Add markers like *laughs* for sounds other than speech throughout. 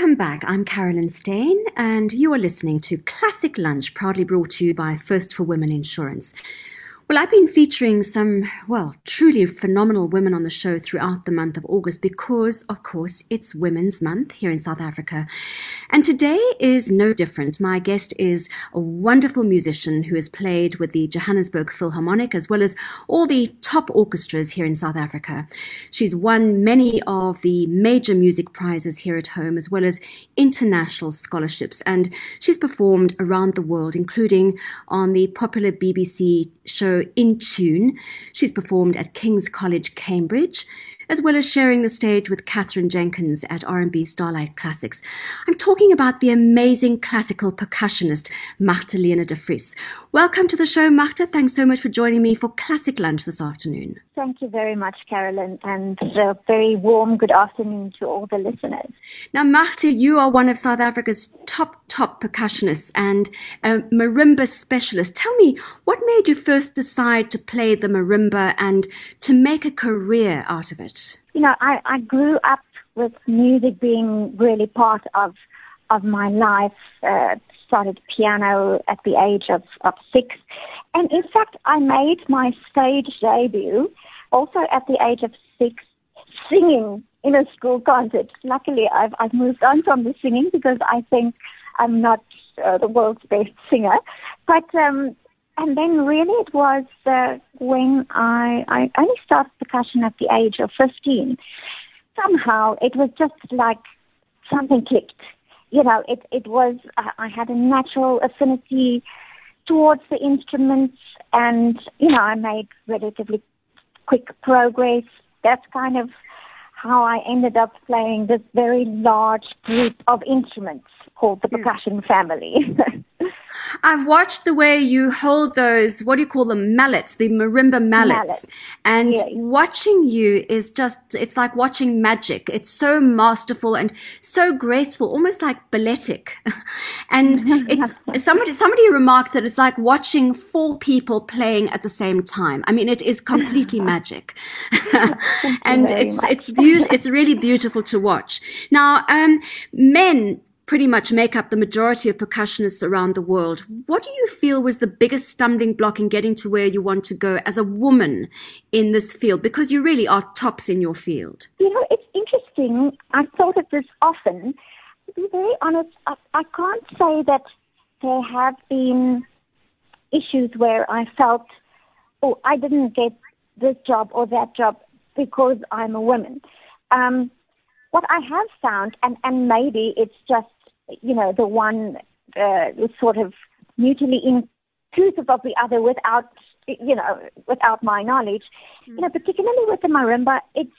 Welcome back. I'm Carolyn Steyn, and you are listening to Classic Lunch, proudly brought to you by First for Women Insurance. Well, I've been featuring some, well, truly phenomenal women on the show throughout the month of August because, of course, it's Women's Month here in South Africa. And today is no different. My guest is a wonderful musician who has played with the Johannesburg Philharmonic as well as all the top orchestras here in South Africa. She's won many of the major music prizes here at home as well as international scholarships. And she's performed around the world, including on the popular BBC show In Tune. She's performed at King's College, Cambridge as well as sharing the stage with Katherine Jenkins at RMB Starlight Classics. I'm talking about the amazing classical percussionist Marta Magdalena de Vries. Welcome to the show, Magda. Thanks so much for joining me for Classic Lunch this afternoon. Thank you very much, Carolyn, and a very warm good afternoon to all the listeners. Now, Magda, you are one of South Africa's top, top percussionists and a marimba specialist. Tell me, what made you first decide to play the marimba and to make a career out of it? You know, I, I grew up with music being really part of of my life. Uh, started piano at the age of, of six. And in fact, I made my stage debut also at the age of six, singing in a school concert. Luckily, I've, I've moved on from the singing because I think I'm not uh, the world's best singer. But um, and then really it was uh, when I, I only started percussion at the age of 15. Somehow it was just like something clicked. You know, it, it was, I, I had a natural affinity towards the instruments and, you know, I made relatively quick progress. That's kind of how I ended up playing this very large group of instruments called the hmm. percussion family. *laughs* I've watched the way you hold those, what do you call them, mallets, the marimba mallets. And yes. watching you is just, it's like watching magic. It's so masterful and so graceful, almost like balletic. *laughs* and *laughs* it's, somebody, somebody remarked that it's like watching four people playing at the same time. I mean, it is completely *laughs* magic. and it's, much. it's beautiful. It's really beautiful to watch. Now, um, men, pretty much make up the majority of percussionists around the world. What do you feel was the biggest stumbling block in getting to where you want to go as a woman in this field? Because you really are tops in your field. You know, it's interesting. I've thought of this often. To be very honest, I, I can't say that there have been issues where I felt, oh, I didn't get this job or that job because I'm a woman. Um, what I have found, and, and maybe it's just you know, the one uh, sort of mutually inclusive of the other without, you know, without my knowledge. Mm. You know, particularly with the marimba, it's,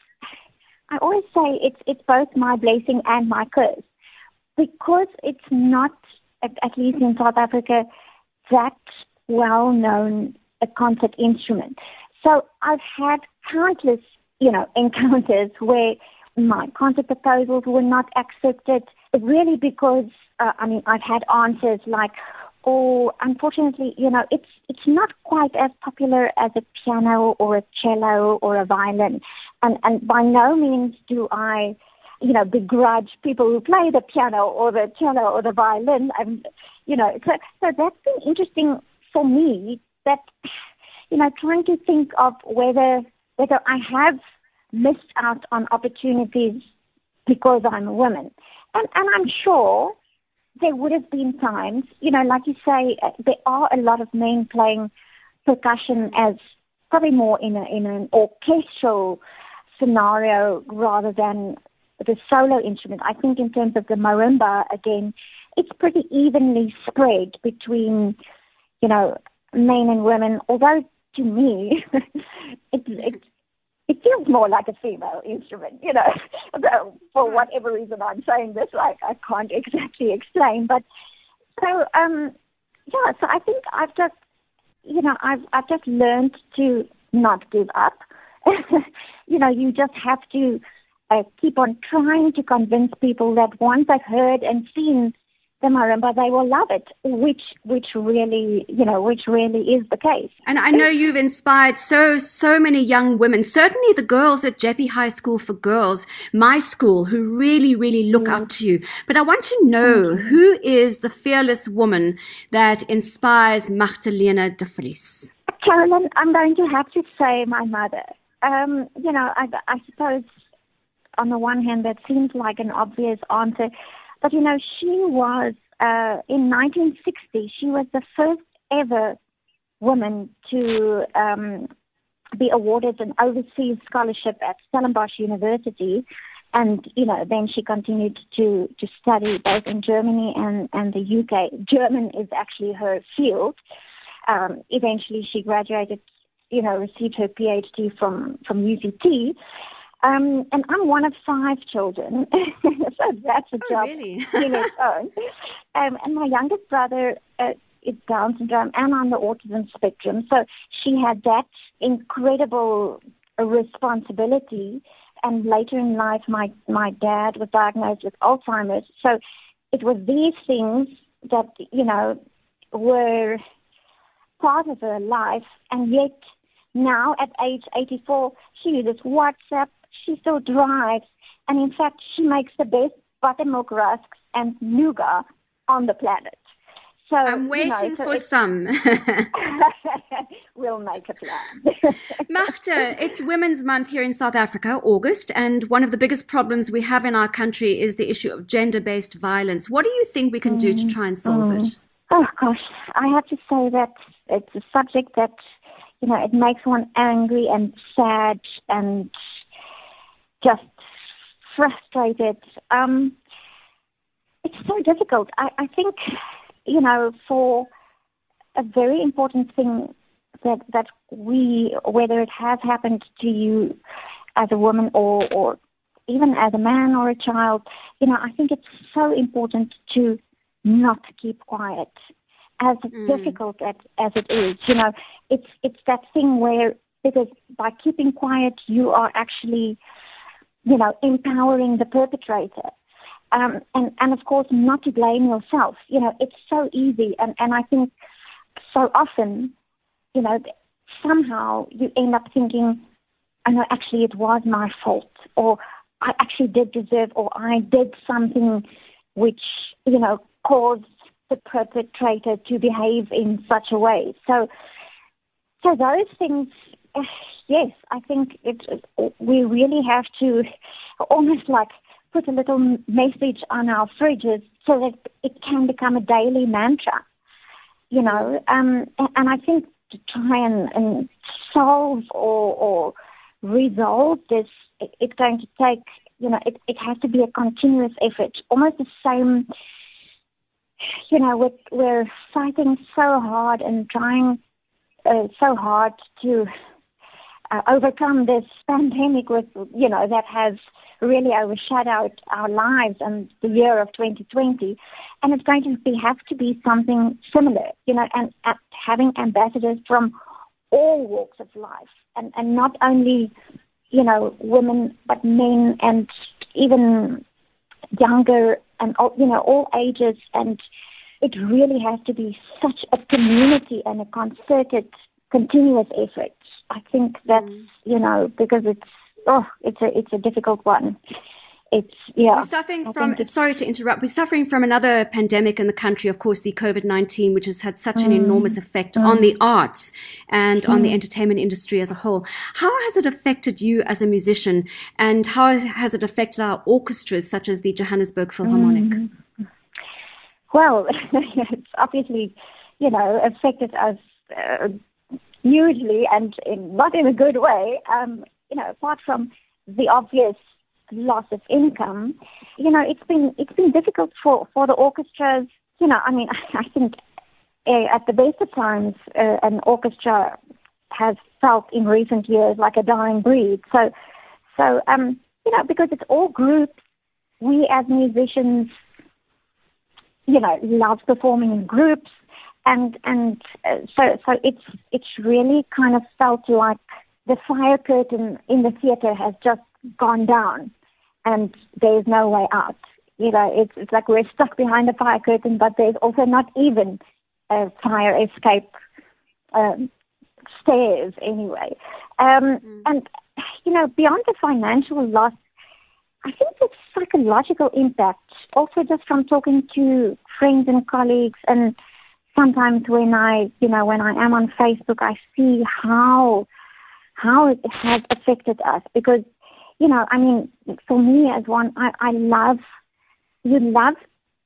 I always say it's, it's both my blessing and my curse because it's not, at, at least in South Africa, that well known a concert instrument. So I've had countless, you know, *laughs* encounters where my concert proposals were not accepted really because uh, I mean I've had answers like, "Oh, unfortunately, you know, it's it's not quite as popular as a piano or a cello or a violin," and and by no means do I, you know, begrudge people who play the piano or the cello or the violin. And you know, so so that's been interesting for me. That you know, trying to think of whether whether I have missed out on opportunities because I'm a woman. And, and I'm sure there would have been times, you know, like you say, uh, there are a lot of men playing percussion as probably more in, a, in an orchestral scenario rather than the solo instrument. I think in terms of the marimba, again, it's pretty evenly spread between, you know, men and women, although to me, *laughs* it's, it's it feels more like a female instrument, you know. *laughs* For hmm. whatever reason I'm saying this, like I can't *laughs* exactly explain. But so um yeah, so I think I've just you know, I've I've just learned to not give up. *laughs* you know, you just have to uh, keep on trying to convince people that once I've heard and seen the marimba, they will love it, which which really you know which really is the case. And I know you've inspired so so many young women, certainly the girls at Jeppe High School for Girls, my school, who really really look mm. up to you. But I want to know who is the fearless woman that inspires Magdalena de Vries. Carolyn, I'm going to have to say my mother. Um, you know, I, I suppose on the one hand that seems like an obvious answer but you know, she was uh, in 1960. She was the first ever woman to um, be awarded an overseas scholarship at Stellenbosch University, and you know, then she continued to to study both in Germany and and the UK. German is actually her field. Um, eventually, she graduated. You know, received her PhD from from UCT. Um, and I'm one of five children, *laughs* so that's a oh, job really? in its *laughs* own. Um, and my youngest brother uh, is Down syndrome and on the autism spectrum, so she had that incredible responsibility. And later in life, my my dad was diagnosed with Alzheimer's, so it was these things that you know were part of her life, and yet now at age 84, she uses WhatsApp, she still drives. And in fact, she makes the best buttermilk rusks and nougat on the planet. So I'm waiting you know, so for some. *laughs* we'll make a plan. *laughs* Magda, it's Women's Month here in South Africa, August, and one of the biggest problems we have in our country is the issue of gender-based violence. What do you think we can do to try and solve mm. it? Oh gosh, I have to say that it's a subject that you know it makes one angry and sad and just frustrated. Um, it's so difficult. I, I think, you know, for a very important thing that that we, whether it has happened to you as a woman or or even as a man or a child, you know, I think it's so important to not keep quiet. As mm. difficult as, as it is, you know, it's it's that thing where because by keeping quiet, you are actually you know, empowering the perpetrator. Um, and, and of course, not to blame yourself. You know, it's so easy. And, and I think so often, you know, somehow you end up thinking, I know actually it was my fault, or I actually did deserve, or I did something which, you know, caused the perpetrator to behave in such a way. So, so those things yes, I think it, we really have to almost like put a little message on our fridges so that it can become a daily mantra, you know. Um, and I think to try and, and solve or, or resolve this, it, it's going to take, you know, it, it has to be a continuous effort, almost the same. You know, we're, we're fighting so hard and trying uh, so hard to uh, overcome this pandemic with, you know, that has really overshadowed our lives and the year of 2020. And it's going to be, have to be something similar, you know, and having ambassadors from all walks of life and, and not only, you know, women, but men and even younger and, you know, all ages. And it really has to be such a community and a concerted, continuous effort I think that's mm. you know because it's oh it's a it's a difficult one. It's yeah. We're suffering from sorry to interrupt. We're suffering from another pandemic in the country, of course, the COVID nineteen, which has had such an mm. enormous effect mm. on the arts and on the mm. entertainment industry as a whole. How has it affected you as a musician, and how has it affected our orchestras, such as the Johannesburg Philharmonic? Mm. Well, *laughs* it's obviously, you know, affected us. Uh, usually, and in, not in a good way, um, you know, apart from the obvious loss of income, you know, it's been it's been difficult for for the orchestras. You know, I mean, *laughs* I think uh, at the best of times, uh, an orchestra has felt in recent years like a dying breed. So, so um, you know, because it's all groups, we as musicians, you know, love performing in groups and and uh, so so it's it's really kind of felt like the fire curtain in the theater has just gone down, and there's no way out. You know, it's it's like we're stuck behind the fire curtain, but there's also not even a fire escape um, stairs anyway. Um, mm. And you know, beyond the financial loss, I think the psychological impact, also just from talking to friends and colleagues, and sometimes when I, you know, when I am on Facebook, I see how how it has affected us because, you know, I mean, for me as one, I, I love, you love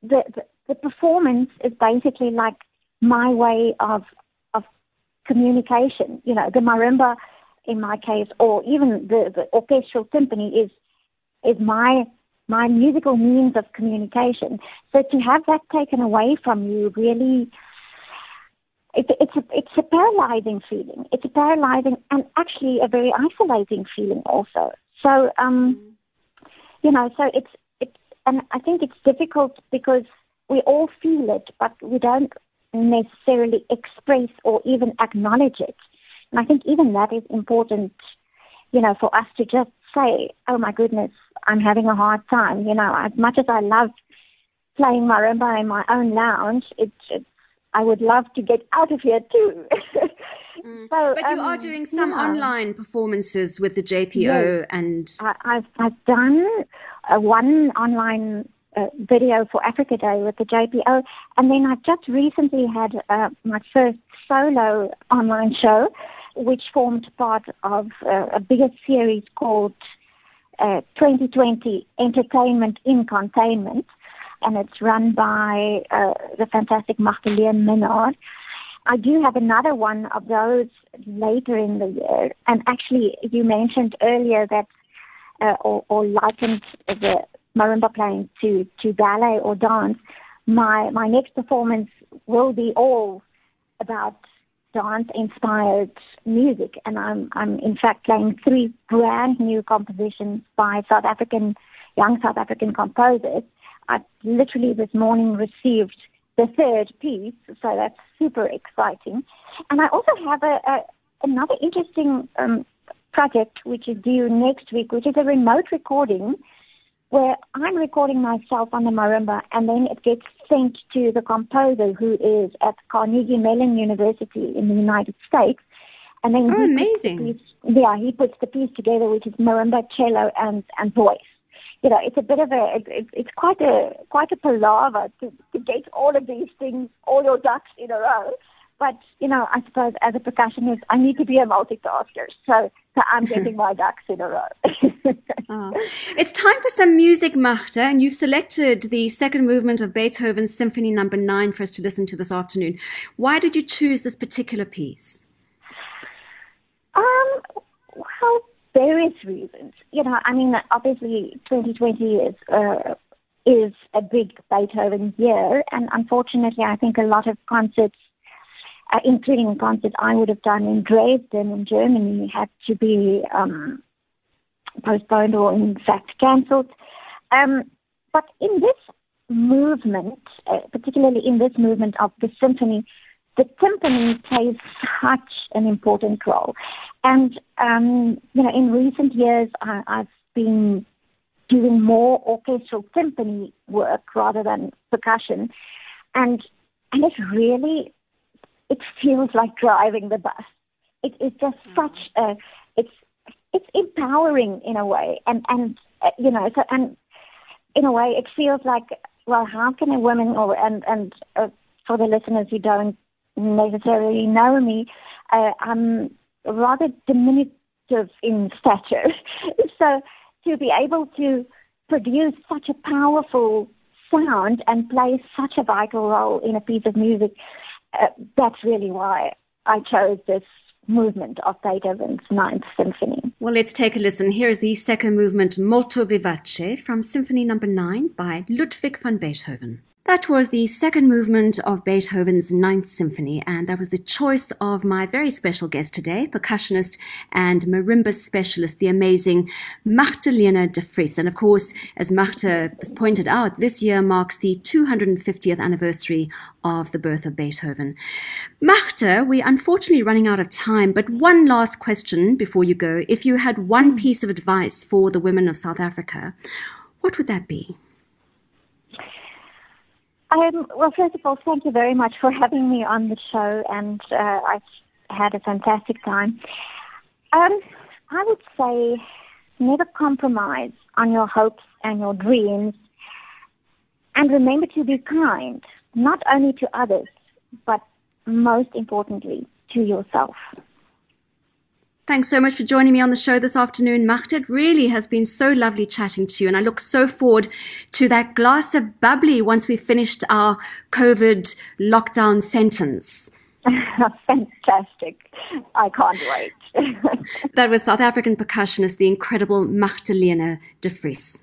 the, the the performance is basically like my way of of communication. You know, the marimba in my case, or even the, the orchestral timpani is is my my musical means of communication. So to have that taken away from you really it, it's a it's a paralyzing feeling. It's a paralyzing and actually a very isolating feeling also. So um you know, so it's it's and I think it's difficult because we all feel it but we don't necessarily express or even acknowledge it. And I think even that is important, you know, for us to just say, oh my goodness, I'm having a hard time. You know, as much as I love playing marimba in my own lounge, it's, it's I would love to get out of here too. mm. *laughs* so, but you um, are doing some yeah. online performances with the JPO, yes. and I, have I've done uh, one online uh, video for Africa Day with the JPO, and then I've just recently had uh, my first solo online show, which formed part of uh, a bigger series called uh, 2020 Entertainment in Containment, and it's run by uh, the fantastic Magdalene Minnaar. I do have another one of those later in the year, and actually, you mentioned earlier that, uh, or, or likened the marimba playing to, to ballet or dance. My my next performance will be all about dance inspired music and I'm I'm in fact playing three brand new compositions by South African young South African composers. I literally this morning received the third piece, so that's super exciting. And I also have a, a another interesting um, project which is due next week, which is a remote recording where I'm recording myself on the marimba and then it gets sent to the composer who is at Carnegie Mellon University in the United States. And then oh, amazing. Piece, yeah, he puts the piece together, which is marimba, cello, and, and voice. You know, it's a bit of a, it, it's quite a, quite a palaver to, to get all of these things, all your ducks in a row. But, you know, I suppose as a percussionist, I need to be a multitasker. So, so I'm *laughs* getting my ducks in a row. oh. *laughs* It's time for some music, Magda, and you've selected the second movement of Beethoven's Symphony Number no. 9 for us to listen to this afternoon. Why did you choose this particular piece? Um, well, various reasons. You know, I mean, obviously 2020 is, uh, is a big Beethoven year, and unfortunately, I think a lot of concerts uh, including concerts I would have done in Dresden in Germany, had to be um, postponed or in fact cancelled. Um, but in this movement, uh, particularly in this movement of the symphony, the timpani plays such an important role. And, um, you know, in recent years, I, I've been doing more orchestral timpani work rather than percussion. And, and it really it feels like driving the bus. It is just mm-hmm. such a it's it's empowering in a way, and and uh, you know, so and in a way, it feels like well, how can a woman or and and uh, for the listeners who don't necessarily know me, uh, I'm rather diminutive in stature, *laughs* so to be able to produce such a powerful sound and play such a vital role in a piece of music uh, that's really why I chose this movement of Beethoven's Ninth Symphony. Well, let's take a listen. Here is the second movement, Molto Vivace, from Symphony Number no. 9 by Ludwig van Beethoven. That was the second movement of Beethoven's Ninth Symphony, and that was the choice of my very special guest today, percussionist and marimba specialist, the amazing Magdalena de Vries. And of course, as has pointed out, this year marks the 250th anniversary of the birth of Beethoven. Magda, we're unfortunately running out of time, but one last question before you go. If you had one piece of advice for the women of South Africa, what would that be? Um, well, first of all, thank you very much for having me on the show, and uh, I had a fantastic time. Um, I would say never compromise on your hopes and your dreams, and remember to be kind, not only to others, but most importantly, to yourself. Thanks so much for joining me on the show this afternoon, Magda. It really has been so lovely chatting to you, and I look so forward to that glass of bubbly once we've finished our COVID lockdown sentence. *laughs* Fantastic. I can't wait. *laughs* that was South African percussionist, the incredible Magdalena de Vries.